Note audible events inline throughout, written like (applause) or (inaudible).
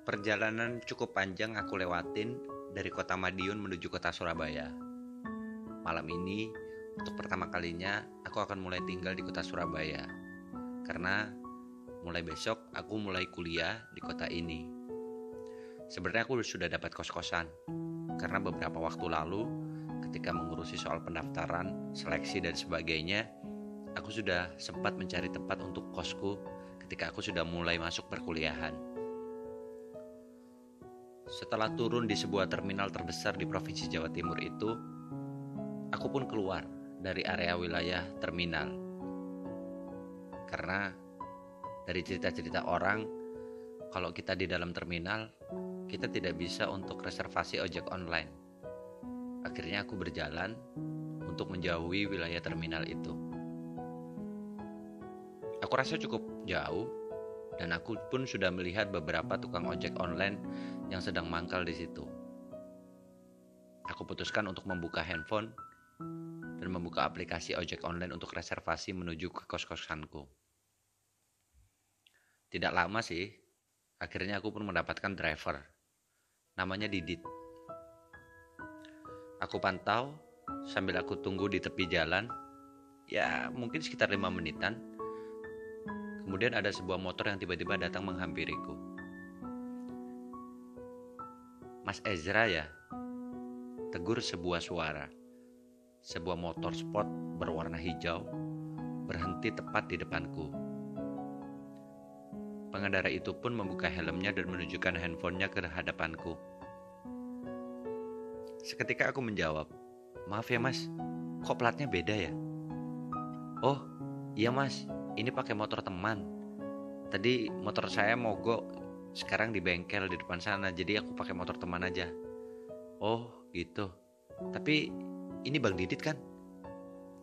Perjalanan cukup panjang aku lewatin dari kota Madiun menuju kota Surabaya. Malam ini, untuk pertama kalinya, aku akan mulai tinggal di kota Surabaya. Karena mulai besok aku mulai kuliah di kota ini. Sebenarnya aku sudah dapat kos-kosan. Karena beberapa waktu lalu, ketika mengurusi soal pendaftaran, seleksi dan sebagainya, aku sudah sempat mencari tempat untuk kosku ketika aku sudah mulai masuk perkuliahan. Setelah turun di sebuah terminal terbesar di Provinsi Jawa Timur itu, aku pun keluar dari area wilayah terminal. Karena dari cerita-cerita orang, kalau kita di dalam terminal, kita tidak bisa untuk reservasi ojek online. Akhirnya aku berjalan untuk menjauhi wilayah terminal itu. Aku rasa cukup jauh dan aku pun sudah melihat beberapa tukang ojek online yang sedang mangkal di situ. Aku putuskan untuk membuka handphone dan membuka aplikasi ojek online untuk reservasi menuju ke kos-kosanku. Tidak lama sih, akhirnya aku pun mendapatkan driver. Namanya Didit. Aku pantau sambil aku tunggu di tepi jalan. Ya, mungkin sekitar lima menitan Kemudian ada sebuah motor yang tiba-tiba datang menghampiriku. Mas Ezra ya? Tegur sebuah suara. Sebuah motor sport berwarna hijau berhenti tepat di depanku. Pengendara itu pun membuka helmnya dan menunjukkan handphonenya ke hadapanku. Seketika aku menjawab, Maaf ya mas, kok platnya beda ya? Oh, iya mas, ini pakai motor teman. Tadi motor saya mogok sekarang di bengkel di depan sana jadi aku pakai motor teman aja. Oh gitu. Tapi ini bang Didit kan?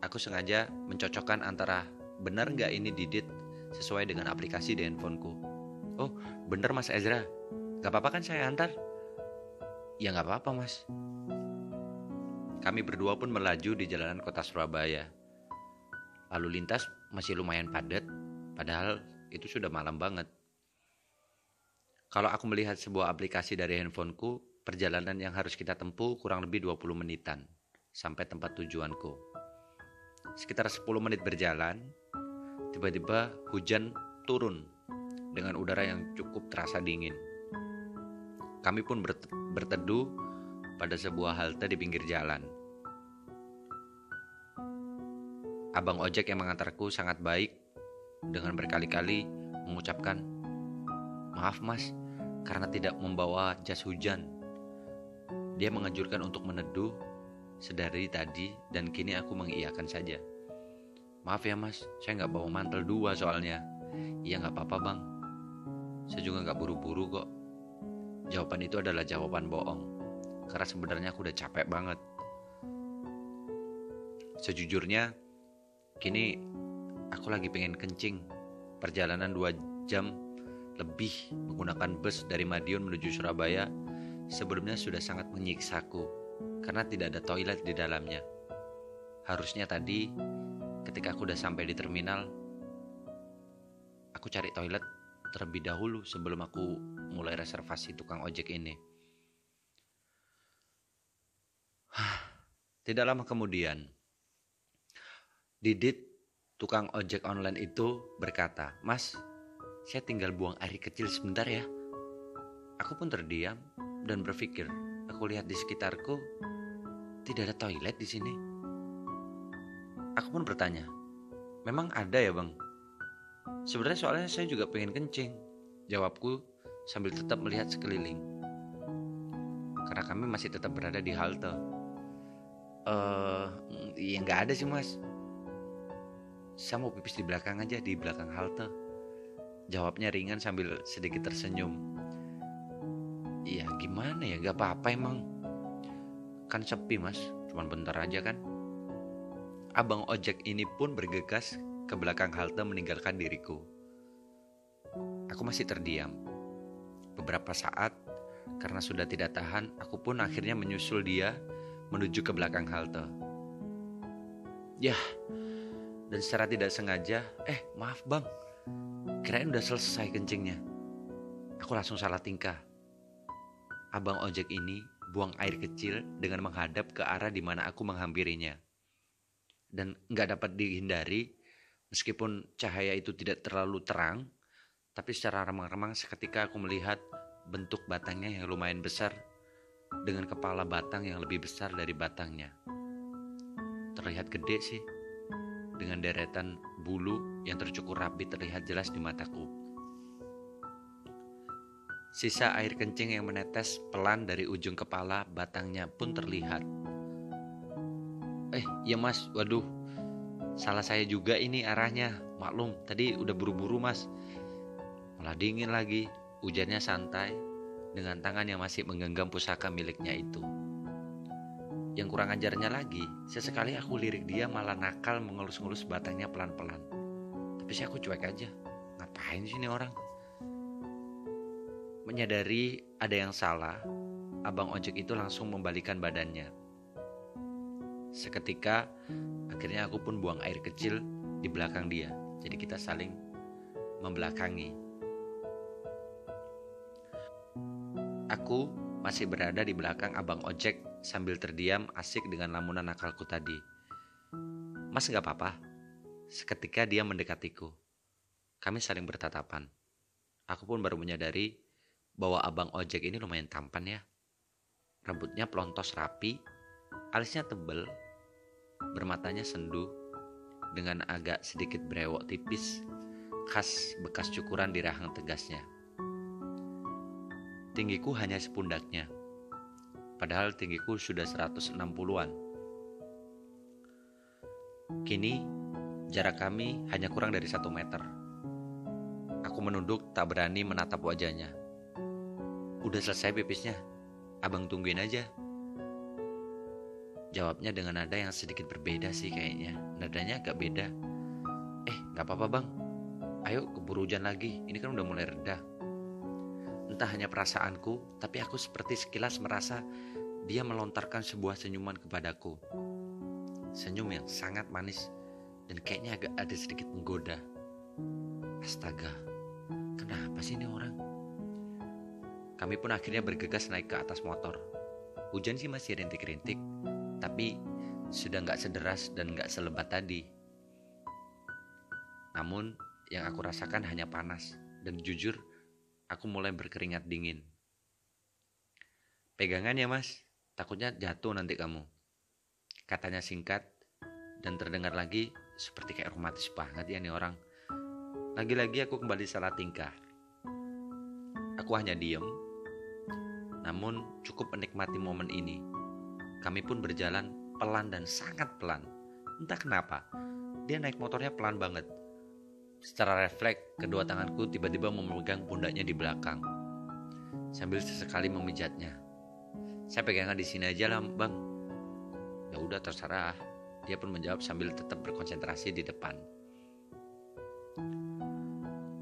Aku sengaja mencocokkan antara benar nggak ini Didit sesuai dengan aplikasi di handphoneku. Oh bener mas Ezra. Gak apa-apa kan saya antar? Ya nggak apa-apa mas. Kami berdua pun melaju di jalanan kota Surabaya. Lalu lintas masih lumayan padat, padahal itu sudah malam banget. Kalau aku melihat sebuah aplikasi dari handphoneku, perjalanan yang harus kita tempuh kurang lebih 20 menitan sampai tempat tujuanku. Sekitar 10 menit berjalan, tiba-tiba hujan turun dengan udara yang cukup terasa dingin. Kami pun berteduh pada sebuah halte di pinggir jalan. Abang ojek yang mengantarku sangat baik dengan berkali-kali mengucapkan, "Maaf, Mas, karena tidak membawa jas hujan." Dia mengajurkan untuk meneduh sedari tadi dan kini aku mengiyakan saja. Maaf ya mas, saya nggak bawa mantel dua soalnya. Iya nggak apa-apa bang. Saya juga nggak buru-buru kok. Jawaban itu adalah jawaban bohong. Karena sebenarnya aku udah capek banget. Sejujurnya, Kini aku lagi pengen kencing. Perjalanan dua jam lebih menggunakan bus dari Madiun menuju Surabaya sebelumnya sudah sangat menyiksaku karena tidak ada toilet di dalamnya. Harusnya tadi ketika aku udah sampai di terminal, aku cari toilet terlebih dahulu sebelum aku mulai reservasi tukang ojek ini. (sighs) Tidak lama kemudian, Didit, tukang ojek online itu berkata, Mas, saya tinggal buang air kecil sebentar ya. Aku pun terdiam dan berpikir, aku lihat di sekitarku tidak ada toilet di sini. Aku pun bertanya, memang ada ya bang? Sebenarnya soalnya saya juga pengen kencing. Jawabku sambil tetap melihat sekeliling. Karena kami masih tetap berada di halte. Eh, uh, ya nggak ada sih mas saya mau pipis di belakang aja di belakang halte. Jawabnya ringan sambil sedikit tersenyum. Iya gimana ya? Gak apa-apa emang. Kan sepi mas. Cuman bentar aja kan. Abang ojek ini pun bergegas ke belakang halte meninggalkan diriku. Aku masih terdiam. Beberapa saat karena sudah tidak tahan aku pun akhirnya menyusul dia menuju ke belakang halte. Ya dan secara tidak sengaja, eh maaf bang, kirain udah selesai kencingnya. Aku langsung salah tingkah abang ojek ini buang air kecil dengan menghadap ke arah di mana aku menghampirinya. Dan nggak dapat dihindari, meskipun cahaya itu tidak terlalu terang, tapi secara remang-remang seketika aku melihat bentuk batangnya yang lumayan besar dengan kepala batang yang lebih besar dari batangnya. Terlihat gede sih, dengan deretan bulu yang tercukur rapi terlihat jelas di mataku. Sisa air kencing yang menetes pelan dari ujung kepala batangnya pun terlihat. Eh, iya mas, waduh, salah saya juga ini arahnya. Maklum, tadi udah buru-buru mas. Malah dingin lagi, hujannya santai, dengan tangan yang masih menggenggam pusaka miliknya itu. Yang kurang ajarnya lagi, sesekali aku lirik dia malah nakal mengelus-ngelus batangnya pelan-pelan. Tapi sih aku cuek aja. Ngapain sih ini orang? Menyadari ada yang salah, abang ojek itu langsung membalikan badannya. Seketika, akhirnya aku pun buang air kecil di belakang dia. Jadi kita saling membelakangi. Aku masih berada di belakang abang ojek sambil terdiam asik dengan lamunan nakalku tadi. Mas gak apa-apa. Seketika dia mendekatiku. Kami saling bertatapan. Aku pun baru menyadari bahwa abang ojek ini lumayan tampan ya. Rambutnya pelontos rapi, alisnya tebel, bermatanya sendu, dengan agak sedikit brewok tipis, khas bekas cukuran di rahang tegasnya. Tinggiku hanya sepundaknya, padahal tinggiku sudah 160-an. Kini, jarak kami hanya kurang dari satu meter. Aku menunduk tak berani menatap wajahnya. Udah selesai pipisnya. Abang tungguin aja. Jawabnya dengan nada yang sedikit berbeda sih kayaknya. Nadanya agak beda. Eh, gak apa-apa bang. Ayo keburu hujan lagi. Ini kan udah mulai reda. Entah hanya perasaanku, tapi aku seperti sekilas merasa dia melontarkan sebuah senyuman kepadaku. Senyum yang sangat manis dan kayaknya agak ada sedikit menggoda. Astaga, kenapa sih ini orang? Kami pun akhirnya bergegas naik ke atas motor. Hujan sih masih rintik-rintik, tapi sudah nggak sederas dan nggak selebat tadi. Namun yang aku rasakan hanya panas dan jujur aku mulai berkeringat dingin. Pegangan ya mas, takutnya jatuh nanti kamu. Katanya singkat dan terdengar lagi seperti kayak romantis banget ya nih orang. Lagi-lagi aku kembali salah tingkah. Aku hanya diem namun cukup menikmati momen ini. Kami pun berjalan pelan dan sangat pelan. Entah kenapa, dia naik motornya pelan banget. Secara refleks, kedua tanganku tiba-tiba memegang pundaknya di belakang. Sambil sesekali memijatnya. Saya pegangan di sini aja lah, Bang. Ya udah terserah. Dia pun menjawab sambil tetap berkonsentrasi di depan.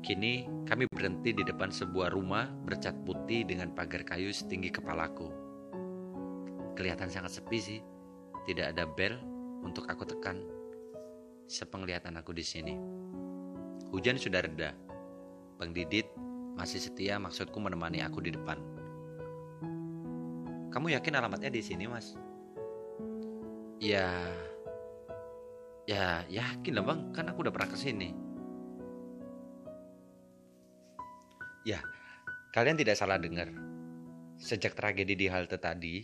Kini kami berhenti di depan sebuah rumah bercat putih dengan pagar kayu setinggi kepalaku. Kelihatan sangat sepi sih. Tidak ada bel untuk aku tekan. Sepenglihatan aku di sini. Hujan sudah reda. Bang Didit masih setia maksudku menemani aku di depan. Kamu yakin alamatnya di sini, Mas? Ya, ya yakin lah bang, kan aku udah pernah ke sini. Ya, kalian tidak salah dengar. Sejak tragedi di halte tadi,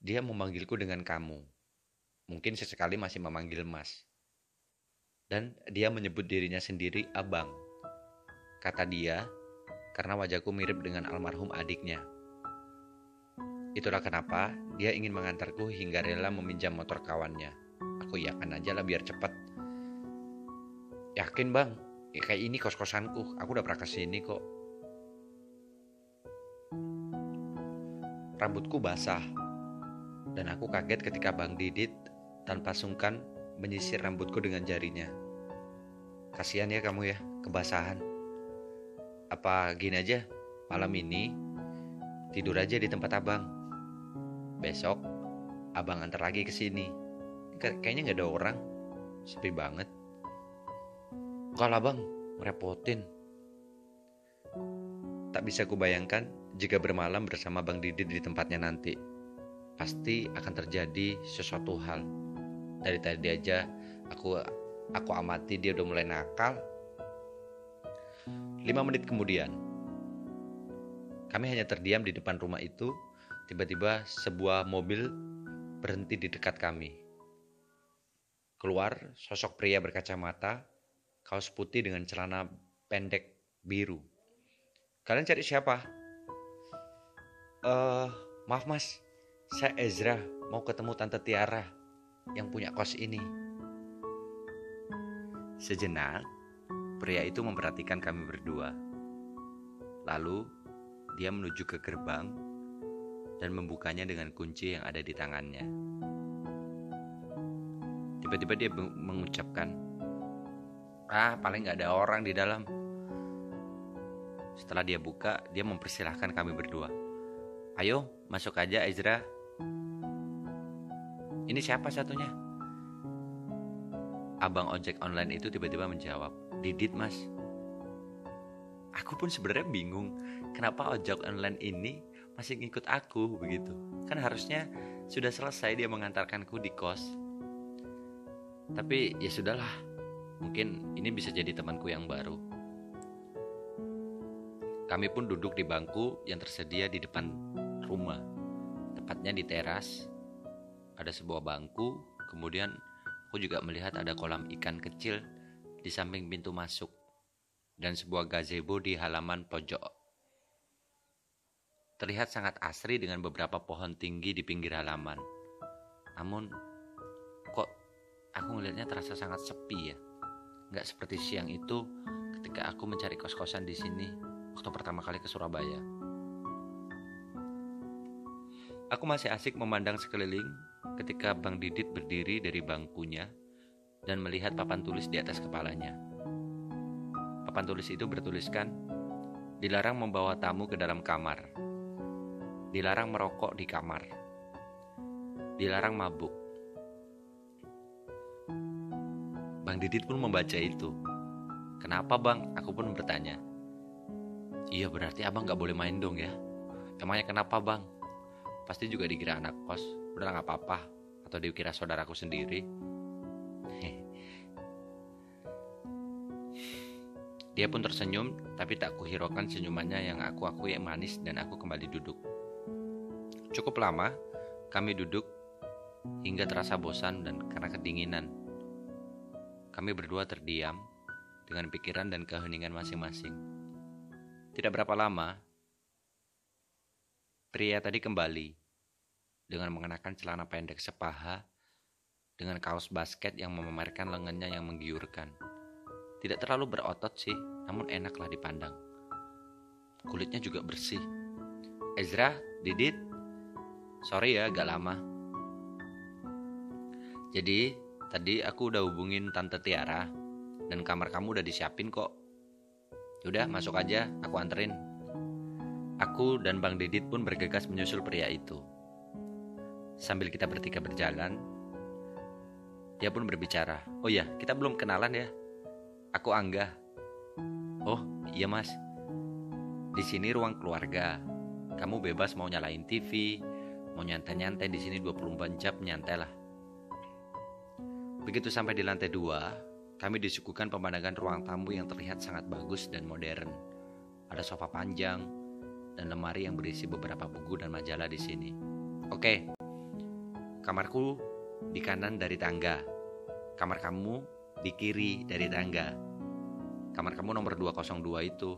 dia memanggilku dengan kamu. Mungkin sesekali masih memanggil Mas. Dan dia menyebut dirinya sendiri Abang. Kata dia, karena wajahku mirip dengan almarhum adiknya. Itulah kenapa dia ingin mengantarku hingga rela meminjam motor kawannya. Aku yakin aja lah biar cepat. Yakin bang, ya kayak ini kos-kosanku. Aku udah pernah ke sini kok. Rambutku basah, dan aku kaget ketika Bang Didit tanpa sungkan menyisir rambutku dengan jarinya. Kasihan ya kamu ya, kebasahan. Apa gini aja, malam ini tidur aja di tempat abang. Besok abang antar lagi ke sini. Kayaknya nggak ada orang, sepi banget. Kalau abang, ngerepotin. Tak bisa kubayangkan jika bermalam bersama Bang Didit di tempatnya nanti. Pasti akan terjadi sesuatu hal. Dari tadi aja aku aku amati dia udah mulai nakal. Lima menit kemudian, kami hanya terdiam di depan rumah itu. Tiba-tiba sebuah mobil berhenti di dekat kami. Keluar sosok pria berkacamata, kaos putih dengan celana pendek biru. Kalian cari siapa? Eh, uh, maaf mas, saya Ezra mau ketemu Tante Tiara yang punya kos ini. Sejenak, pria itu memperhatikan kami berdua. Lalu, dia menuju ke gerbang dan membukanya dengan kunci yang ada di tangannya. Tiba-tiba dia mengucapkan, "Ah, paling gak ada orang di dalam." Setelah dia buka, dia mempersilahkan kami berdua. "Ayo, masuk aja, Ezra." Ini siapa satunya? Abang ojek online itu tiba-tiba menjawab, "Didit, Mas." Aku pun sebenarnya bingung, kenapa ojek online ini masih ngikut aku begitu. Kan harusnya sudah selesai dia mengantarkanku di kos. Tapi ya sudahlah, mungkin ini bisa jadi temanku yang baru. Kami pun duduk di bangku yang tersedia di depan rumah, tepatnya di teras. Ada sebuah bangku, kemudian aku juga melihat ada kolam ikan kecil di samping pintu masuk dan sebuah gazebo di halaman pojok terlihat sangat asri dengan beberapa pohon tinggi di pinggir halaman. Namun, kok aku melihatnya terasa sangat sepi ya. Nggak seperti siang itu ketika aku mencari kos-kosan di sini waktu pertama kali ke Surabaya. Aku masih asik memandang sekeliling ketika Bang Didit berdiri dari bangkunya dan melihat papan tulis di atas kepalanya. Papan tulis itu bertuliskan, dilarang membawa tamu ke dalam kamar dilarang merokok di kamar, dilarang mabuk. Bang Didit pun membaca itu. Kenapa bang? Aku pun bertanya. Iya berarti abang gak boleh main dong ya. Emangnya kenapa bang? Pasti juga dikira anak kos. Udah gak apa-apa. Atau dikira saudaraku sendiri. (laughs) Dia pun tersenyum, tapi tak kuhiraukan senyumannya yang aku akui manis dan aku kembali duduk. Cukup lama kami duduk hingga terasa bosan dan karena kedinginan. Kami berdua terdiam dengan pikiran dan keheningan masing-masing. Tidak berapa lama, pria tadi kembali dengan mengenakan celana pendek sepaha dengan kaos basket yang memamerkan lengannya yang menggiurkan. Tidak terlalu berotot sih, namun enaklah dipandang. Kulitnya juga bersih. Ezra, Didit, Sorry ya agak lama. Jadi tadi aku udah hubungin Tante Tiara dan kamar kamu udah disiapin kok. Yaudah masuk aja, aku anterin. Aku dan Bang Didit pun bergegas menyusul pria itu. Sambil kita bertiga berjalan, dia pun berbicara. Oh ya, kita belum kenalan ya. Aku Angga. Oh, iya mas. Di sini ruang keluarga. Kamu bebas mau nyalain TV, Mau nyantai-nyantai di sini 24 jam nyantai lah. Begitu sampai di lantai dua, kami disuguhkan pemandangan ruang tamu yang terlihat sangat bagus dan modern. Ada sofa panjang dan lemari yang berisi beberapa buku dan majalah di sini. Oke, kamarku di kanan dari tangga. Kamar kamu di kiri dari tangga. Kamar kamu nomor 202 itu.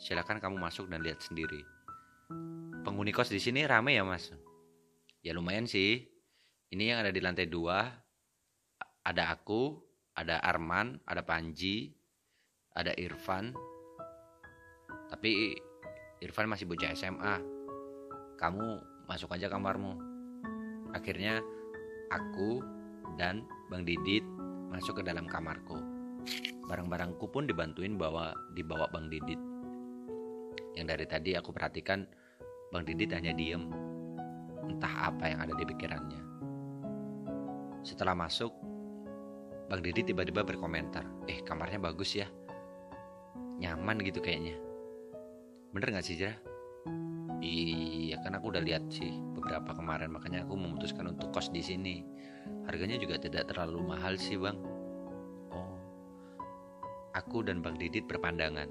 Silakan kamu masuk dan lihat sendiri. Penghuni kos di sini rame ya mas? Ya lumayan sih. Ini yang ada di lantai dua. Ada aku, ada Arman, ada Panji, ada Irfan. Tapi Irfan masih bocah SMA. Kamu masuk aja kamarmu. Akhirnya aku dan Bang Didit masuk ke dalam kamarku. Barang-barangku pun dibantuin bawa dibawa Bang Didit. Yang dari tadi aku perhatikan Bang Didit hanya diem, entah apa yang ada di pikirannya. Setelah masuk, Bang Didit tiba-tiba berkomentar, eh kamarnya bagus ya, nyaman gitu kayaknya. Bener gak sih Jera? Iya, kan aku udah lihat sih beberapa kemarin, makanya aku memutuskan untuk kos di sini. Harganya juga tidak terlalu mahal sih, Bang. Oh. Aku dan Bang Didit berpandangan.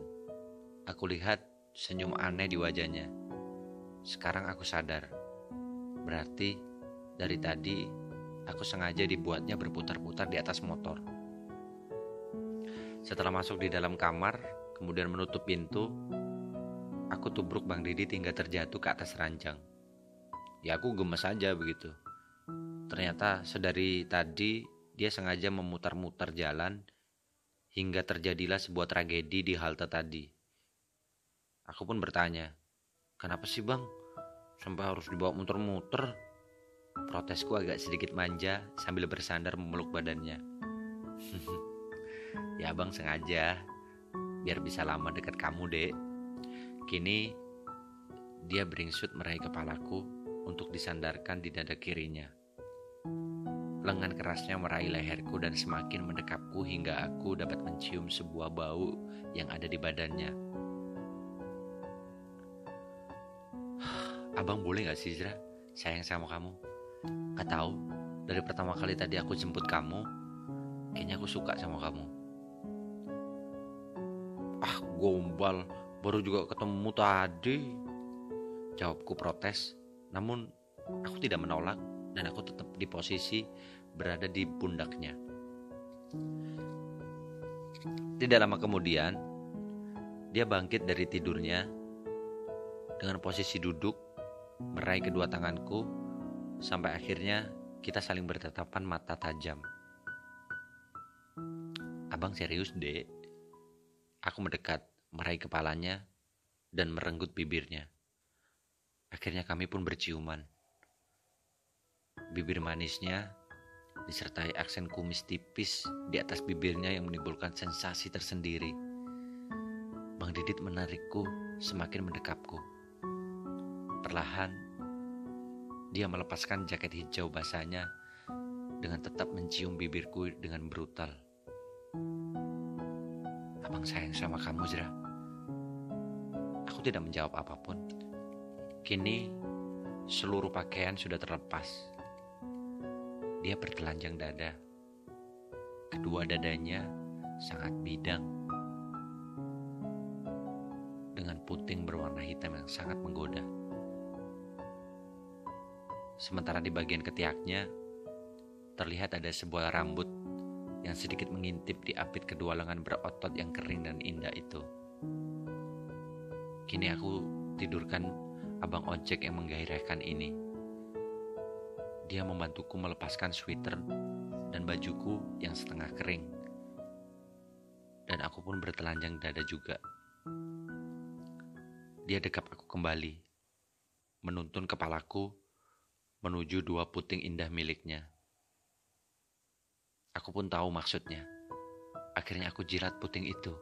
Aku lihat senyum aneh di wajahnya. Sekarang aku sadar. Berarti dari tadi aku sengaja dibuatnya berputar-putar di atas motor. Setelah masuk di dalam kamar, kemudian menutup pintu, Aku tubruk Bang Didi hingga terjatuh ke atas ranjang. Ya aku gemes aja begitu. Ternyata sedari tadi dia sengaja memutar-mutar jalan hingga terjadilah sebuah tragedi di halte tadi. Aku pun bertanya, kenapa sih bang? Sampai harus dibawa muter-muter? Protesku agak sedikit manja sambil bersandar memeluk badannya. (laughs) ya bang sengaja, biar bisa lama dekat kamu dek. Kini dia beringsut meraih kepalaku untuk disandarkan di dada kirinya. Lengan kerasnya meraih leherku dan semakin mendekapku hingga aku dapat mencium sebuah bau yang ada di badannya. (sighs) Abang boleh gak sih Zra sayang sama kamu? Gak tahu, dari pertama kali tadi aku jemput kamu, kayaknya aku suka sama kamu. Ah, gombal, Baru juga ketemu tadi. Jawabku protes, namun aku tidak menolak dan aku tetap di posisi berada di pundaknya. Tidak lama kemudian, dia bangkit dari tidurnya dengan posisi duduk, meraih kedua tanganku, sampai akhirnya kita saling bertatapan mata tajam. Abang serius, dek. Aku mendekat meraih kepalanya, dan merenggut bibirnya. Akhirnya kami pun berciuman. Bibir manisnya disertai aksen kumis tipis di atas bibirnya yang menimbulkan sensasi tersendiri. Bang Didit menarikku semakin mendekapku. Perlahan, dia melepaskan jaket hijau basahnya dengan tetap mencium bibirku dengan brutal. Abang sayang sama kamu, Zra. Aku tidak menjawab apa pun. Kini seluruh pakaian sudah terlepas. Dia bertelanjang dada. Kedua dadanya sangat bidang. Dengan puting berwarna hitam yang sangat menggoda. Sementara di bagian ketiaknya terlihat ada sebuah rambut yang sedikit mengintip di apit kedua lengan berotot yang kering dan indah itu. Kini aku tidurkan abang ojek yang menggairahkan ini. Dia membantuku melepaskan sweater dan bajuku yang setengah kering. Dan aku pun bertelanjang dada juga. Dia dekap aku kembali, menuntun kepalaku menuju dua puting indah miliknya. Aku pun tahu maksudnya. Akhirnya aku jilat puting itu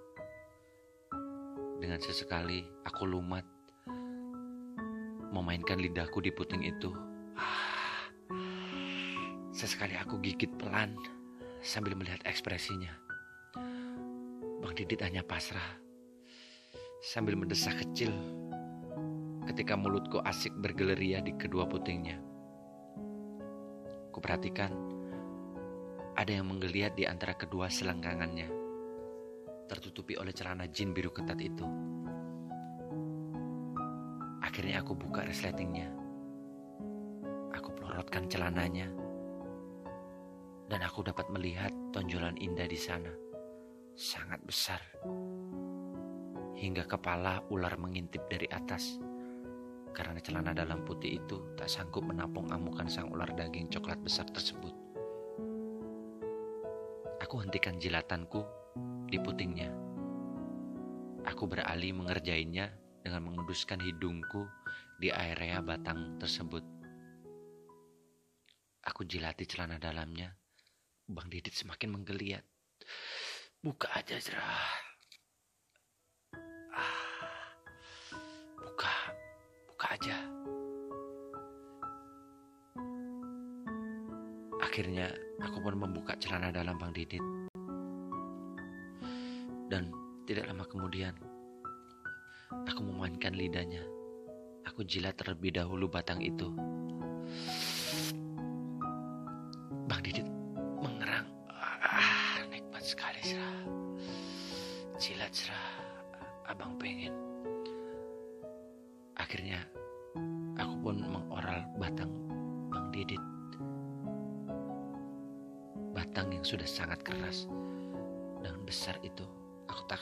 dengan sesekali aku lumat memainkan lidahku di puting itu. Sesekali aku gigit pelan sambil melihat ekspresinya. Bang Didit hanya pasrah sambil mendesah kecil ketika mulutku asik bergeleria di kedua putingnya. Kuperhatikan ada yang menggeliat di antara kedua selenggangannya tertutupi oleh celana jin biru ketat itu. Akhirnya aku buka resletingnya. Aku pelorotkan celananya. Dan aku dapat melihat tonjolan indah di sana. Sangat besar. Hingga kepala ular mengintip dari atas. Karena celana dalam putih itu tak sanggup menampung amukan sang ular daging coklat besar tersebut. Aku hentikan jilatanku di putingnya. Aku beralih mengerjainya dengan menguduskan hidungku di area batang tersebut. Aku jilati celana dalamnya. Bang Didit semakin menggeliat. Buka aja, Zerah. Ah, buka, buka aja. Akhirnya aku pun membuka celana dalam Bang Didit. Dan tidak lama kemudian, aku memainkan lidahnya Aku jilat terlebih dahulu batang itu.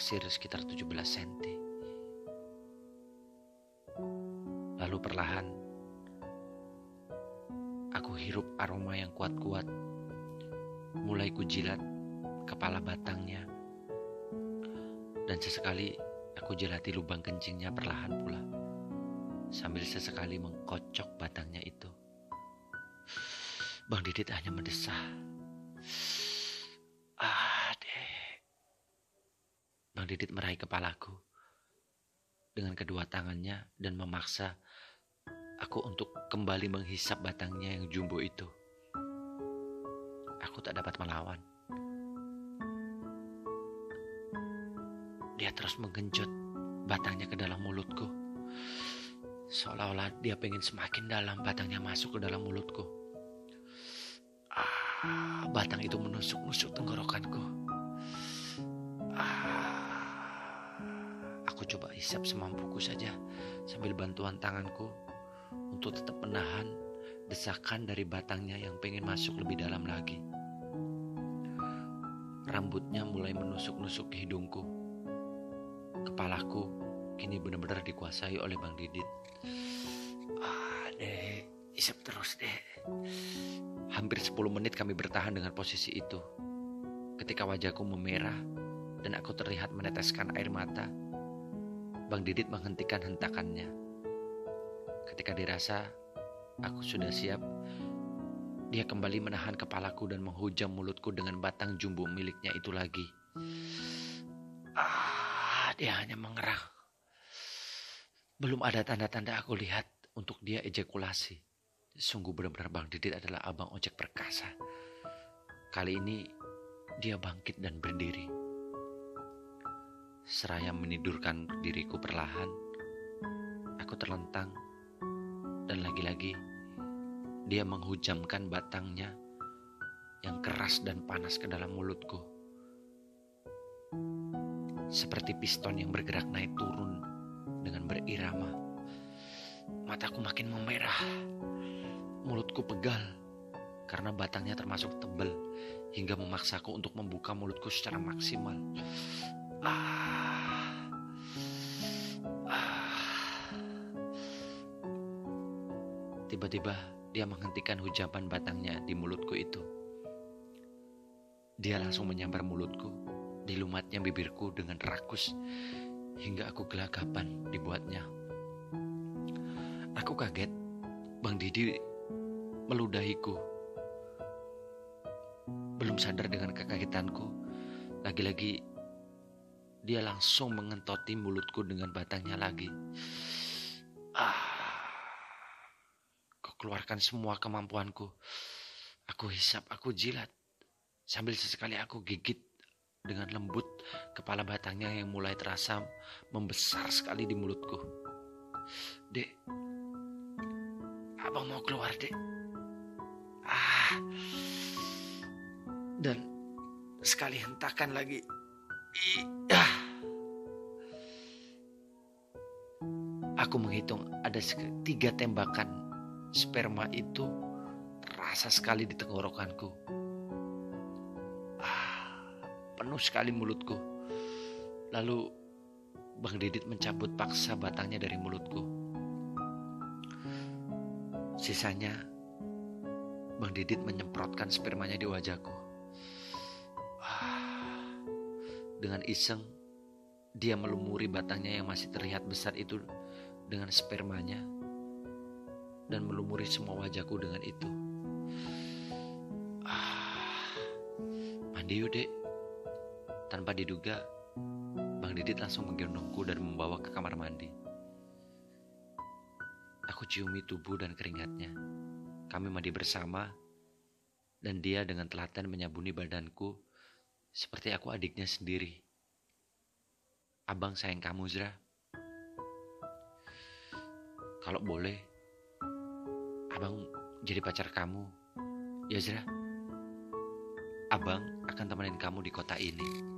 Taksir sekitar 17 cm. Lalu perlahan aku hirup aroma yang kuat-kuat. Mulai kujilat kepala batangnya. Dan sesekali aku jelati lubang kencingnya perlahan pula. Sambil sesekali mengkocok batangnya itu. Bang Didit hanya mendesah. Bang Didit meraih kepalaku dengan kedua tangannya dan memaksa aku untuk kembali menghisap batangnya yang jumbo itu. Aku tak dapat melawan. Dia terus menggenjot batangnya ke dalam mulutku. Seolah-olah dia pengen semakin dalam batangnya masuk ke dalam mulutku. Ah, batang itu menusuk-nusuk tenggorokanku. Hisap semampuku saja sambil bantuan tanganku untuk tetap menahan desakan dari batangnya yang pengen masuk lebih dalam lagi. Rambutnya mulai menusuk-nusuk ke hidungku. Kepalaku kini benar-benar dikuasai oleh Bang Didit. Ah, deh, isap terus deh. Hampir 10 menit kami bertahan dengan posisi itu. Ketika wajahku memerah dan aku terlihat meneteskan air mata, Bang Didit menghentikan hentakannya. Ketika dirasa aku sudah siap, dia kembali menahan kepalaku dan menghujam mulutku dengan batang jumbo miliknya itu lagi. Ah, dia hanya mengerang. Belum ada tanda-tanda aku lihat untuk dia ejakulasi. Sungguh benar-benar Bang Didit adalah abang ojek perkasa. Kali ini dia bangkit dan berdiri. Seraya menidurkan diriku perlahan, aku terlentang dan lagi-lagi dia menghujamkan batangnya yang keras dan panas ke dalam mulutku. Seperti piston yang bergerak naik turun dengan berirama. Mataku makin memerah mulutku pegal karena batangnya termasuk tebal hingga memaksaku untuk membuka mulutku secara maksimal. Ah. Tiba-tiba dia menghentikan hujaman batangnya di mulutku itu. Dia langsung menyambar mulutku, dilumatnya bibirku dengan rakus hingga aku gelagapan dibuatnya. Aku kaget, Bang Didi meludahiku. Belum sadar dengan kekagetanku, lagi-lagi dia langsung mengentoti mulutku dengan batangnya lagi. Ah, kau keluarkan semua kemampuanku. Aku hisap, aku jilat. Sambil sesekali aku gigit dengan lembut kepala batangnya yang mulai terasa membesar sekali di mulutku. Dek, abang mau keluar, dek. Dan sekali hentakan lagi. Ah. Aku menghitung ada tiga tembakan sperma itu terasa sekali di tenggorokanku. Ah, penuh sekali mulutku. Lalu Bang Didit mencabut paksa batangnya dari mulutku. Sisanya Bang Didit menyemprotkan spermanya di wajahku. Dengan iseng, dia melumuri batangnya yang masih terlihat besar itu dengan spermanya dan melumuri semua wajahku dengan itu. Ah, mandi yuk dek. Tanpa diduga, Bang Didit langsung menggendongku dan membawa ke kamar mandi. Aku ciumi tubuh dan keringatnya. Kami mandi bersama, dan dia dengan telaten menyabuni badanku seperti aku adiknya sendiri. Abang sayang kamu, Zra. kalau boleh, abang jadi pacar kamu. Ya Zra, abang akan temenin kamu di kota ini.